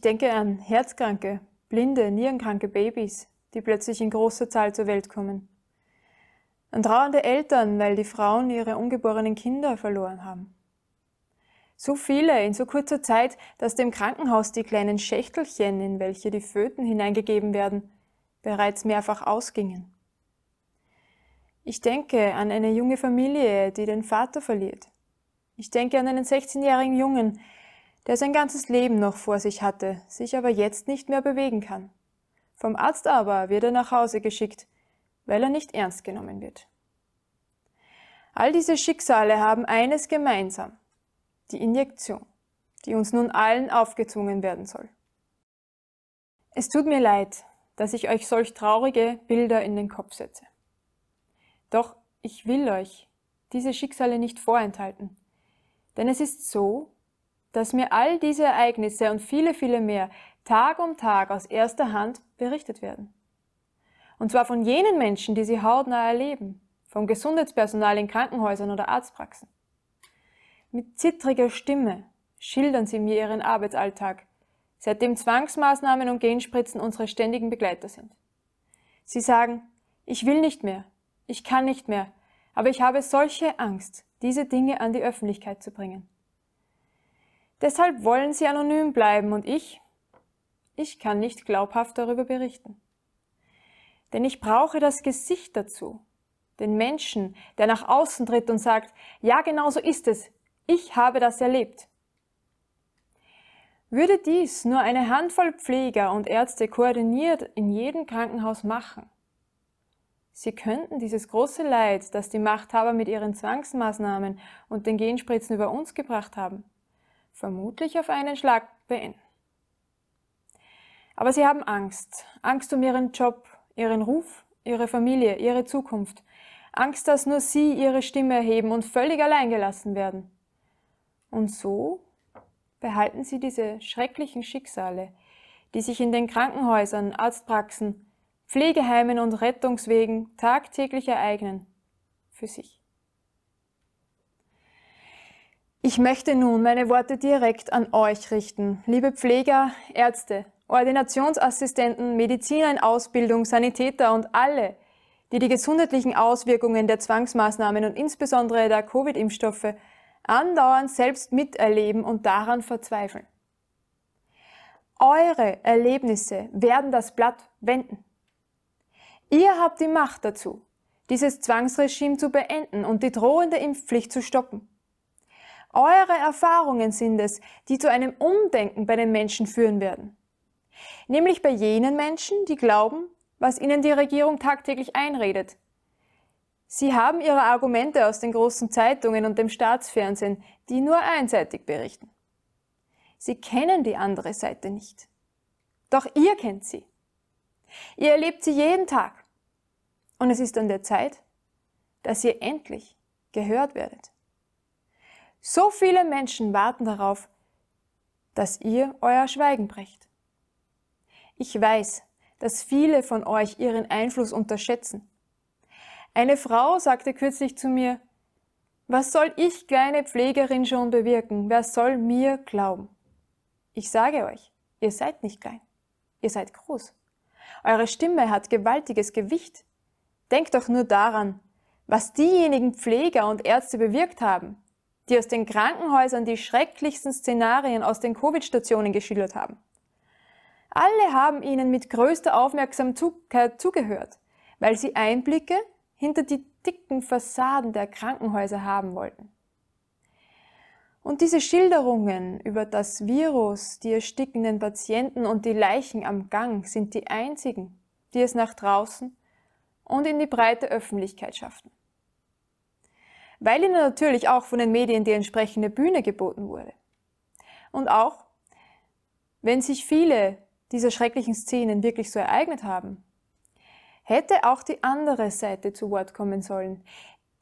Ich denke an herzkranke, blinde, nierenkranke Babys, die plötzlich in großer Zahl zur Welt kommen. An trauernde Eltern, weil die Frauen ihre ungeborenen Kinder verloren haben. So viele in so kurzer Zeit, dass dem Krankenhaus die kleinen Schächtelchen, in welche die Föten hineingegeben werden, bereits mehrfach ausgingen. Ich denke an eine junge Familie, die den Vater verliert. Ich denke an einen 16-jährigen Jungen, der sein ganzes Leben noch vor sich hatte, sich aber jetzt nicht mehr bewegen kann. Vom Arzt aber wird er nach Hause geschickt, weil er nicht ernst genommen wird. All diese Schicksale haben eines gemeinsam die Injektion, die uns nun allen aufgezwungen werden soll. Es tut mir leid, dass ich euch solch traurige Bilder in den Kopf setze. Doch ich will euch diese Schicksale nicht vorenthalten, denn es ist so, dass mir all diese Ereignisse und viele, viele mehr Tag um Tag aus erster Hand berichtet werden. Und zwar von jenen Menschen, die sie hautnah erleben, vom Gesundheitspersonal in Krankenhäusern oder Arztpraxen. Mit zittriger Stimme schildern sie mir ihren Arbeitsalltag, seitdem Zwangsmaßnahmen und Genspritzen unsere ständigen Begleiter sind. Sie sagen, ich will nicht mehr, ich kann nicht mehr, aber ich habe solche Angst, diese Dinge an die Öffentlichkeit zu bringen. Deshalb wollen sie anonym bleiben und ich, ich kann nicht glaubhaft darüber berichten. Denn ich brauche das Gesicht dazu, den Menschen, der nach außen tritt und sagt, ja genau so ist es, ich habe das erlebt. Würde dies nur eine Handvoll Pfleger und Ärzte koordiniert in jedem Krankenhaus machen, sie könnten dieses große Leid, das die Machthaber mit ihren Zwangsmaßnahmen und den Genspritzen über uns gebracht haben, vermutlich auf einen Schlag beenden. Aber sie haben Angst. Angst um ihren Job, ihren Ruf, ihre Familie, ihre Zukunft. Angst, dass nur sie ihre Stimme erheben und völlig allein gelassen werden. Und so behalten sie diese schrecklichen Schicksale, die sich in den Krankenhäusern, Arztpraxen, Pflegeheimen und Rettungswegen tagtäglich ereignen, für sich. Ich möchte nun meine Worte direkt an euch richten, liebe Pfleger, Ärzte, Ordinationsassistenten, Mediziner in Ausbildung, Sanitäter und alle, die die gesundheitlichen Auswirkungen der Zwangsmaßnahmen und insbesondere der Covid-Impfstoffe andauernd selbst miterleben und daran verzweifeln. Eure Erlebnisse werden das Blatt wenden. Ihr habt die Macht dazu, dieses Zwangsregime zu beenden und die drohende Impfpflicht zu stoppen. Eure Erfahrungen sind es, die zu einem Umdenken bei den Menschen führen werden. Nämlich bei jenen Menschen, die glauben, was ihnen die Regierung tagtäglich einredet, Sie haben Ihre Argumente aus den großen Zeitungen und dem Staatsfernsehen, die nur einseitig berichten. Sie kennen die andere Seite nicht. Doch ihr kennt sie. Ihr erlebt sie jeden Tag. Und es ist an der Zeit, dass ihr endlich gehört werdet. So viele Menschen warten darauf, dass ihr euer Schweigen brecht. Ich weiß, dass viele von euch ihren Einfluss unterschätzen eine Frau sagte kürzlich zu mir, was soll ich, kleine Pflegerin, schon bewirken? Wer soll mir glauben? Ich sage euch, ihr seid nicht klein. Ihr seid groß. Eure Stimme hat gewaltiges Gewicht. Denkt doch nur daran, was diejenigen Pfleger und Ärzte bewirkt haben, die aus den Krankenhäusern die schrecklichsten Szenarien aus den Covid-Stationen geschildert haben. Alle haben ihnen mit größter Aufmerksamkeit zugehört, weil sie Einblicke hinter die dicken Fassaden der Krankenhäuser haben wollten. Und diese Schilderungen über das Virus, die erstickenden Patienten und die Leichen am Gang sind die einzigen, die es nach draußen und in die breite Öffentlichkeit schafften. Weil ihnen natürlich auch von den Medien die entsprechende Bühne geboten wurde. Und auch, wenn sich viele dieser schrecklichen Szenen wirklich so ereignet haben, hätte auch die andere Seite zu Wort kommen sollen,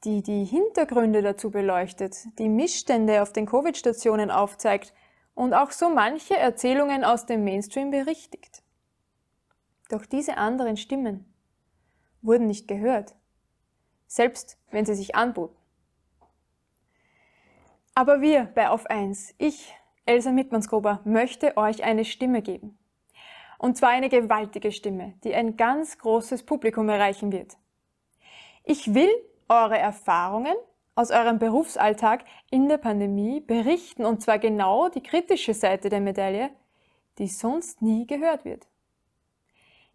die die Hintergründe dazu beleuchtet, die Missstände auf den Covid-Stationen aufzeigt und auch so manche Erzählungen aus dem Mainstream berichtigt. Doch diese anderen Stimmen wurden nicht gehört, selbst wenn sie sich anboten. Aber wir bei Auf 1, ich, Elsa Mittmannsgruber, möchte euch eine Stimme geben. Und zwar eine gewaltige Stimme, die ein ganz großes Publikum erreichen wird. Ich will eure Erfahrungen aus eurem Berufsalltag in der Pandemie berichten und zwar genau die kritische Seite der Medaille, die sonst nie gehört wird.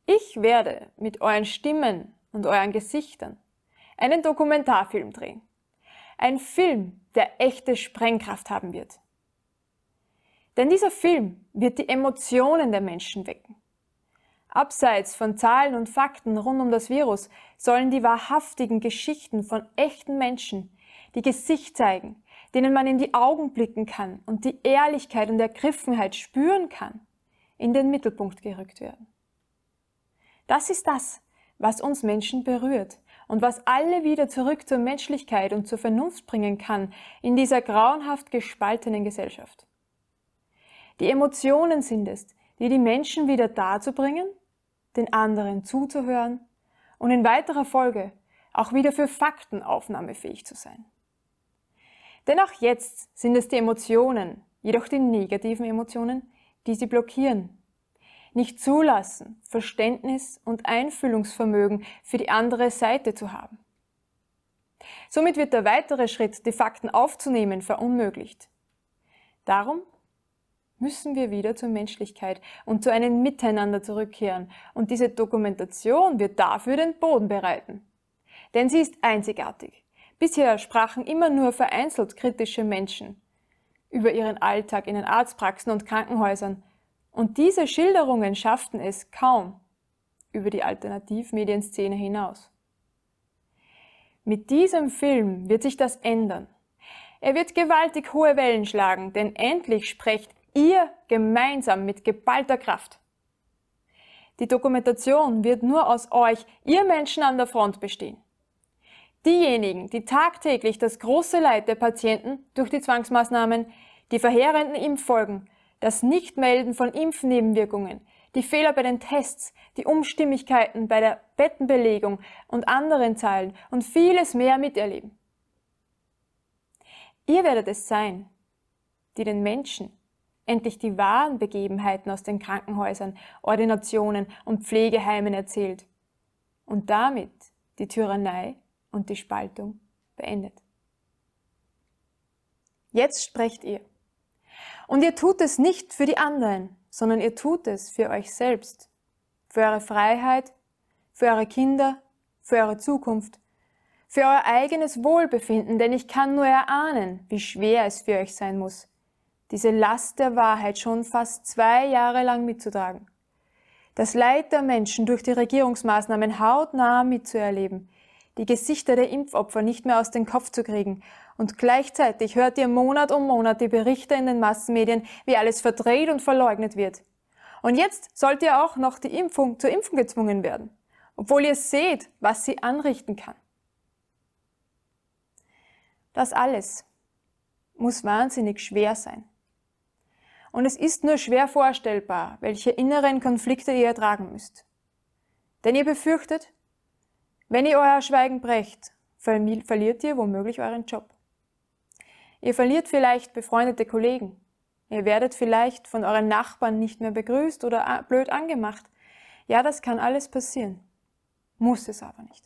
Ich werde mit euren Stimmen und euren Gesichtern einen Dokumentarfilm drehen. Ein Film, der echte Sprengkraft haben wird. Denn dieser Film wird die Emotionen der Menschen wecken. Abseits von Zahlen und Fakten rund um das Virus sollen die wahrhaftigen Geschichten von echten Menschen die Gesicht zeigen, denen man in die Augen blicken kann und die Ehrlichkeit und Ergriffenheit spüren kann, in den Mittelpunkt gerückt werden. Das ist das, was uns Menschen berührt und was alle wieder zurück zur Menschlichkeit und zur Vernunft bringen kann in dieser grauenhaft gespaltenen Gesellschaft. Die Emotionen sind es, die die Menschen wieder dazu bringen, den anderen zuzuhören und in weiterer Folge auch wieder für Fakten aufnahmefähig zu sein. Denn auch jetzt sind es die Emotionen, jedoch die negativen Emotionen, die sie blockieren. Nicht zulassen, Verständnis und Einfühlungsvermögen für die andere Seite zu haben. Somit wird der weitere Schritt, die Fakten aufzunehmen, verunmöglicht. Darum müssen wir wieder zur Menschlichkeit und zu einem Miteinander zurückkehren und diese Dokumentation wird dafür den Boden bereiten. Denn sie ist einzigartig. Bisher sprachen immer nur vereinzelt kritische Menschen über ihren Alltag in den Arztpraxen und Krankenhäusern. Und diese Schilderungen schafften es kaum über die Alternativmedienszene hinaus. Mit diesem Film wird sich das ändern. Er wird gewaltig hohe Wellen schlagen, denn endlich sprecht ihr gemeinsam mit geballter Kraft. Die Dokumentation wird nur aus euch, ihr Menschen an der Front bestehen. Diejenigen, die tagtäglich das große Leid der Patienten durch die Zwangsmaßnahmen, die verheerenden Impffolgen, das Nichtmelden von Impfnebenwirkungen, die Fehler bei den Tests, die Umstimmigkeiten bei der Bettenbelegung und anderen Zahlen und vieles mehr miterleben. Ihr werdet es sein, die den Menschen endlich die wahren Begebenheiten aus den Krankenhäusern, Ordinationen und Pflegeheimen erzählt und damit die Tyrannei und die Spaltung beendet. Jetzt sprecht ihr. Und ihr tut es nicht für die anderen, sondern ihr tut es für euch selbst, für eure Freiheit, für eure Kinder, für eure Zukunft, für euer eigenes Wohlbefinden, denn ich kann nur erahnen, wie schwer es für euch sein muss, diese Last der Wahrheit schon fast zwei Jahre lang mitzutragen. Das Leid der Menschen durch die Regierungsmaßnahmen hautnah mitzuerleben, die Gesichter der Impfopfer nicht mehr aus dem Kopf zu kriegen. Und gleichzeitig hört ihr Monat um Monat die Berichte in den Massenmedien, wie alles verdreht und verleugnet wird. Und jetzt sollt ihr auch noch die Impfung zur Impfung gezwungen werden, obwohl ihr seht, was sie anrichten kann. Das alles muss wahnsinnig schwer sein. Und es ist nur schwer vorstellbar, welche inneren Konflikte ihr ertragen müsst. Denn ihr befürchtet, wenn ihr euer Schweigen brecht, verliert ihr womöglich euren Job. Ihr verliert vielleicht befreundete Kollegen. Ihr werdet vielleicht von euren Nachbarn nicht mehr begrüßt oder blöd angemacht. Ja, das kann alles passieren. Muss es aber nicht.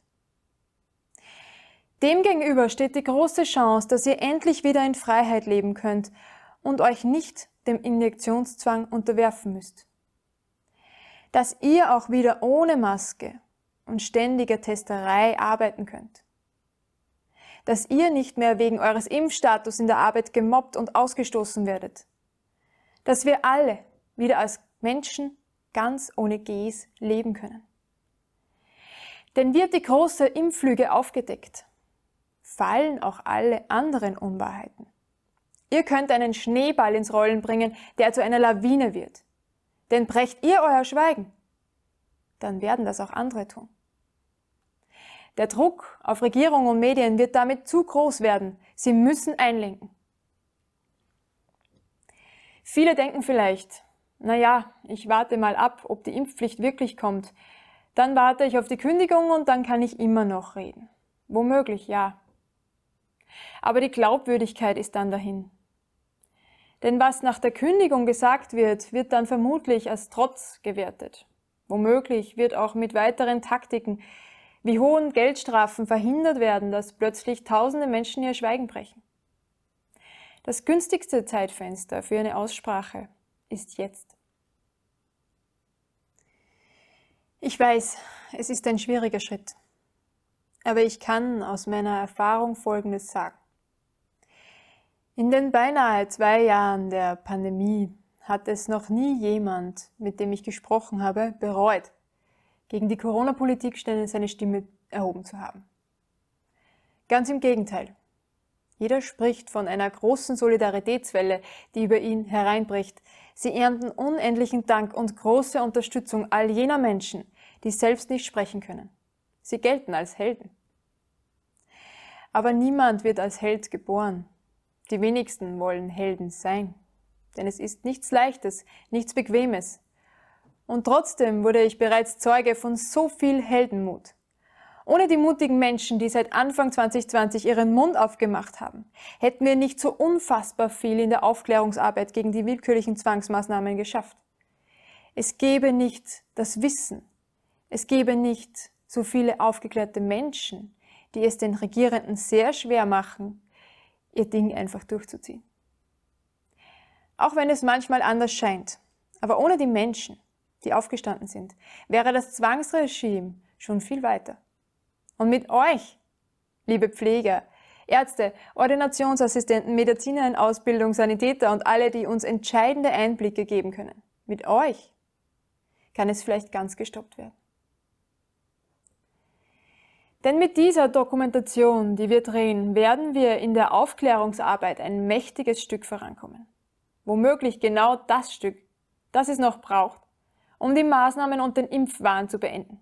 Demgegenüber steht die große Chance, dass ihr endlich wieder in Freiheit leben könnt und euch nicht dem Injektionszwang unterwerfen müsst. Dass ihr auch wieder ohne Maske und ständiger Testerei arbeiten könnt. Dass ihr nicht mehr wegen eures Impfstatus in der Arbeit gemobbt und ausgestoßen werdet. Dass wir alle wieder als Menschen ganz ohne Gs leben können. Denn wird die große Impflüge aufgedeckt, fallen auch alle anderen Unwahrheiten. Ihr könnt einen Schneeball ins Rollen bringen, der zu einer Lawine wird. Denn brecht ihr euer Schweigen, dann werden das auch andere tun. Der Druck auf Regierung und Medien wird damit zu groß werden. Sie müssen einlenken. Viele denken vielleicht, na ja, ich warte mal ab, ob die Impfpflicht wirklich kommt. Dann warte ich auf die Kündigung und dann kann ich immer noch reden. Womöglich, ja. Aber die Glaubwürdigkeit ist dann dahin. Denn was nach der Kündigung gesagt wird, wird dann vermutlich als Trotz gewertet. Womöglich wird auch mit weiteren Taktiken wie hohen Geldstrafen verhindert werden, dass plötzlich tausende Menschen ihr Schweigen brechen. Das günstigste Zeitfenster für eine Aussprache ist jetzt. Ich weiß, es ist ein schwieriger Schritt, aber ich kann aus meiner Erfahrung Folgendes sagen. In den beinahe zwei Jahren der Pandemie hat es noch nie jemand, mit dem ich gesprochen habe, bereut, gegen die Corona-Politik seine Stimme erhoben zu haben. Ganz im Gegenteil. Jeder spricht von einer großen Solidaritätswelle, die über ihn hereinbricht. Sie ernten unendlichen Dank und große Unterstützung all jener Menschen, die selbst nicht sprechen können. Sie gelten als Helden. Aber niemand wird als Held geboren. Die wenigsten wollen Helden sein. Denn es ist nichts Leichtes, nichts Bequemes. Und trotzdem wurde ich bereits Zeuge von so viel Heldenmut. Ohne die mutigen Menschen, die seit Anfang 2020 ihren Mund aufgemacht haben, hätten wir nicht so unfassbar viel in der Aufklärungsarbeit gegen die willkürlichen Zwangsmaßnahmen geschafft. Es gäbe nicht das Wissen, es gäbe nicht so viele aufgeklärte Menschen, die es den Regierenden sehr schwer machen, ihr Ding einfach durchzuziehen. Auch wenn es manchmal anders scheint, aber ohne die Menschen, die aufgestanden sind, wäre das Zwangsregime schon viel weiter. Und mit euch, liebe Pfleger, Ärzte, Ordinationsassistenten, Mediziner in Ausbildung, Sanitäter und alle, die uns entscheidende Einblicke geben können. Mit euch kann es vielleicht ganz gestoppt werden. Denn mit dieser Dokumentation, die wir drehen, werden wir in der Aufklärungsarbeit ein mächtiges Stück vorankommen. Womöglich genau das Stück, das es noch braucht, um die Maßnahmen und den Impfwahn zu beenden.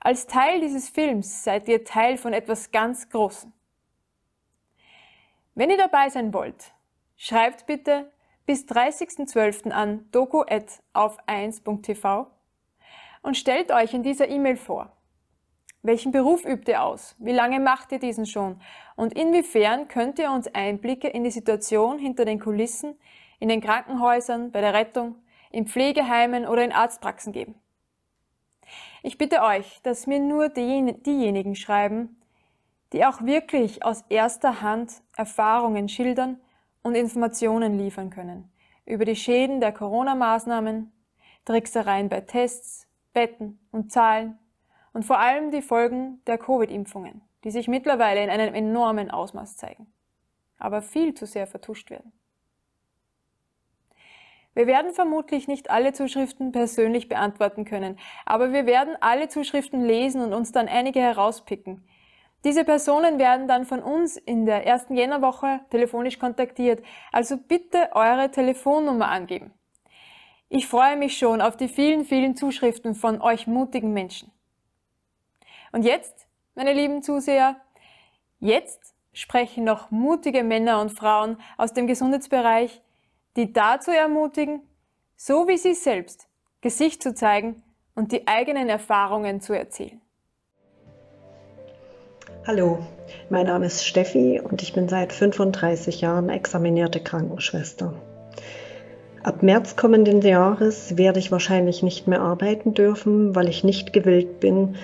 Als Teil dieses Films seid ihr Teil von etwas ganz Großem. Wenn ihr dabei sein wollt, schreibt bitte bis 30.12. an doku.auf1.tv und stellt euch in dieser E-Mail vor. Welchen Beruf übt ihr aus? Wie lange macht ihr diesen schon? Und inwiefern könnt ihr uns Einblicke in die Situation hinter den Kulissen, in den Krankenhäusern, bei der Rettung, in Pflegeheimen oder in Arztpraxen geben? Ich bitte euch, dass mir nur diejenigen schreiben, die auch wirklich aus erster Hand Erfahrungen schildern und Informationen liefern können über die Schäden der Corona-Maßnahmen, Tricksereien bei Tests, Betten und Zahlen und vor allem die Folgen der Covid-Impfungen, die sich mittlerweile in einem enormen Ausmaß zeigen, aber viel zu sehr vertuscht werden. Wir werden vermutlich nicht alle Zuschriften persönlich beantworten können, aber wir werden alle Zuschriften lesen und uns dann einige herauspicken. Diese Personen werden dann von uns in der ersten Jännerwoche telefonisch kontaktiert, also bitte eure Telefonnummer angeben. Ich freue mich schon auf die vielen, vielen Zuschriften von euch mutigen Menschen. Und jetzt, meine lieben Zuseher, jetzt sprechen noch mutige Männer und Frauen aus dem Gesundheitsbereich, die dazu ermutigen, so wie sie selbst, Gesicht zu zeigen und die eigenen Erfahrungen zu erzählen. Hallo, mein Name ist Steffi und ich bin seit 35 Jahren examinierte Krankenschwester. Ab März kommenden Jahres werde ich wahrscheinlich nicht mehr arbeiten dürfen, weil ich nicht gewillt bin,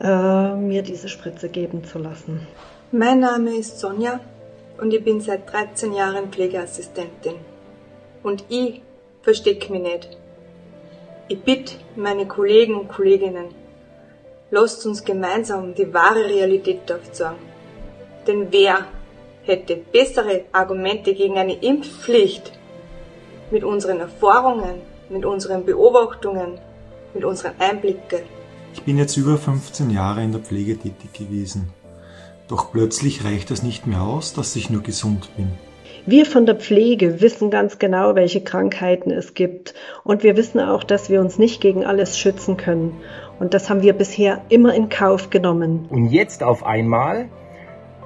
äh, mir diese Spritze geben zu lassen. Mein Name ist Sonja und ich bin seit 13 Jahren Pflegeassistentin. Und ich versteck mich nicht. Ich bitte meine Kollegen und Kolleginnen, lasst uns gemeinsam die wahre Realität aufzeigen. Denn wer hätte bessere Argumente gegen eine Impfpflicht mit unseren Erfahrungen, mit unseren Beobachtungen, mit unseren Einblicken? Ich bin jetzt über 15 Jahre in der Pflege tätig gewesen. Doch plötzlich reicht es nicht mehr aus, dass ich nur gesund bin. Wir von der Pflege wissen ganz genau, welche Krankheiten es gibt. Und wir wissen auch, dass wir uns nicht gegen alles schützen können. Und das haben wir bisher immer in Kauf genommen. Und jetzt auf einmal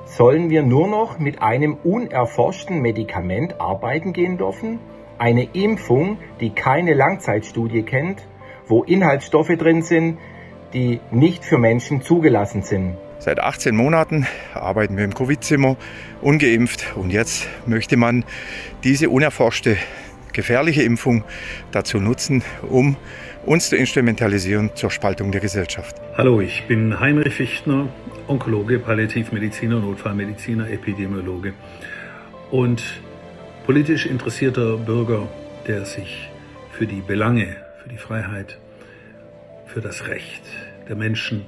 sollen wir nur noch mit einem unerforschten Medikament arbeiten gehen dürfen? Eine Impfung, die keine Langzeitstudie kennt, wo Inhaltsstoffe drin sind, die nicht für Menschen zugelassen sind. Seit 18 Monaten arbeiten wir im Covid-Zimmer, ungeimpft. Und jetzt möchte man diese unerforschte, gefährliche Impfung dazu nutzen, um uns zu instrumentalisieren zur Spaltung der Gesellschaft. Hallo, ich bin Heinrich Fichtner, Onkologe, Palliativmediziner, Notfallmediziner, Epidemiologe und politisch interessierter Bürger, der sich für die Belange, für die Freiheit, für das Recht der Menschen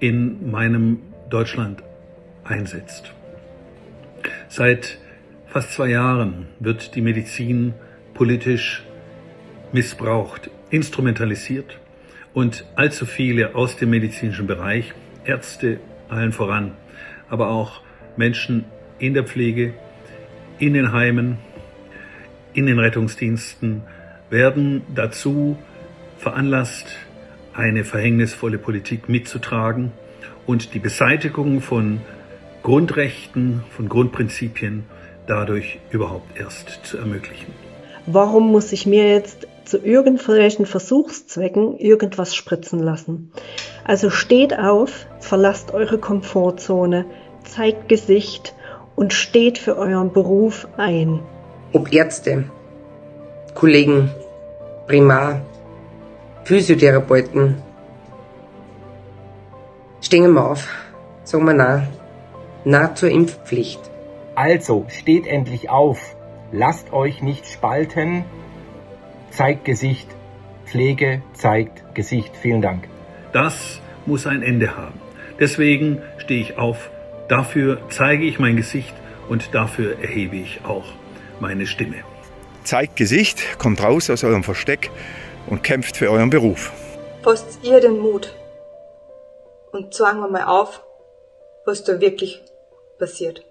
in meinem Deutschland einsetzt. Seit fast zwei Jahren wird die Medizin politisch missbraucht, instrumentalisiert und allzu viele aus dem medizinischen Bereich, Ärzte allen voran, aber auch Menschen in der Pflege, in den Heimen, in den Rettungsdiensten werden dazu veranlasst, eine verhängnisvolle Politik mitzutragen und die Beseitigung von Grundrechten, von Grundprinzipien dadurch überhaupt erst zu ermöglichen. Warum muss ich mir jetzt zu irgendwelchen Versuchszwecken irgendwas spritzen lassen? Also steht auf, verlasst eure Komfortzone, zeigt Gesicht und steht für euren Beruf ein. Ob Ärzte, Kollegen, Primar, Physiotherapeuten. Stehen wir auf. Sagen wir Nein. Nein zur Impfpflicht. Also, steht endlich auf. Lasst euch nicht spalten. Zeigt Gesicht. Pflege zeigt Gesicht. Vielen Dank. Das muss ein Ende haben. Deswegen stehe ich auf. Dafür zeige ich mein Gesicht und dafür erhebe ich auch meine Stimme. Zeigt Gesicht, kommt raus aus eurem Versteck und kämpft für euren Beruf. Fasst ihr den Mut und sagen wir mal auf, was da wirklich passiert.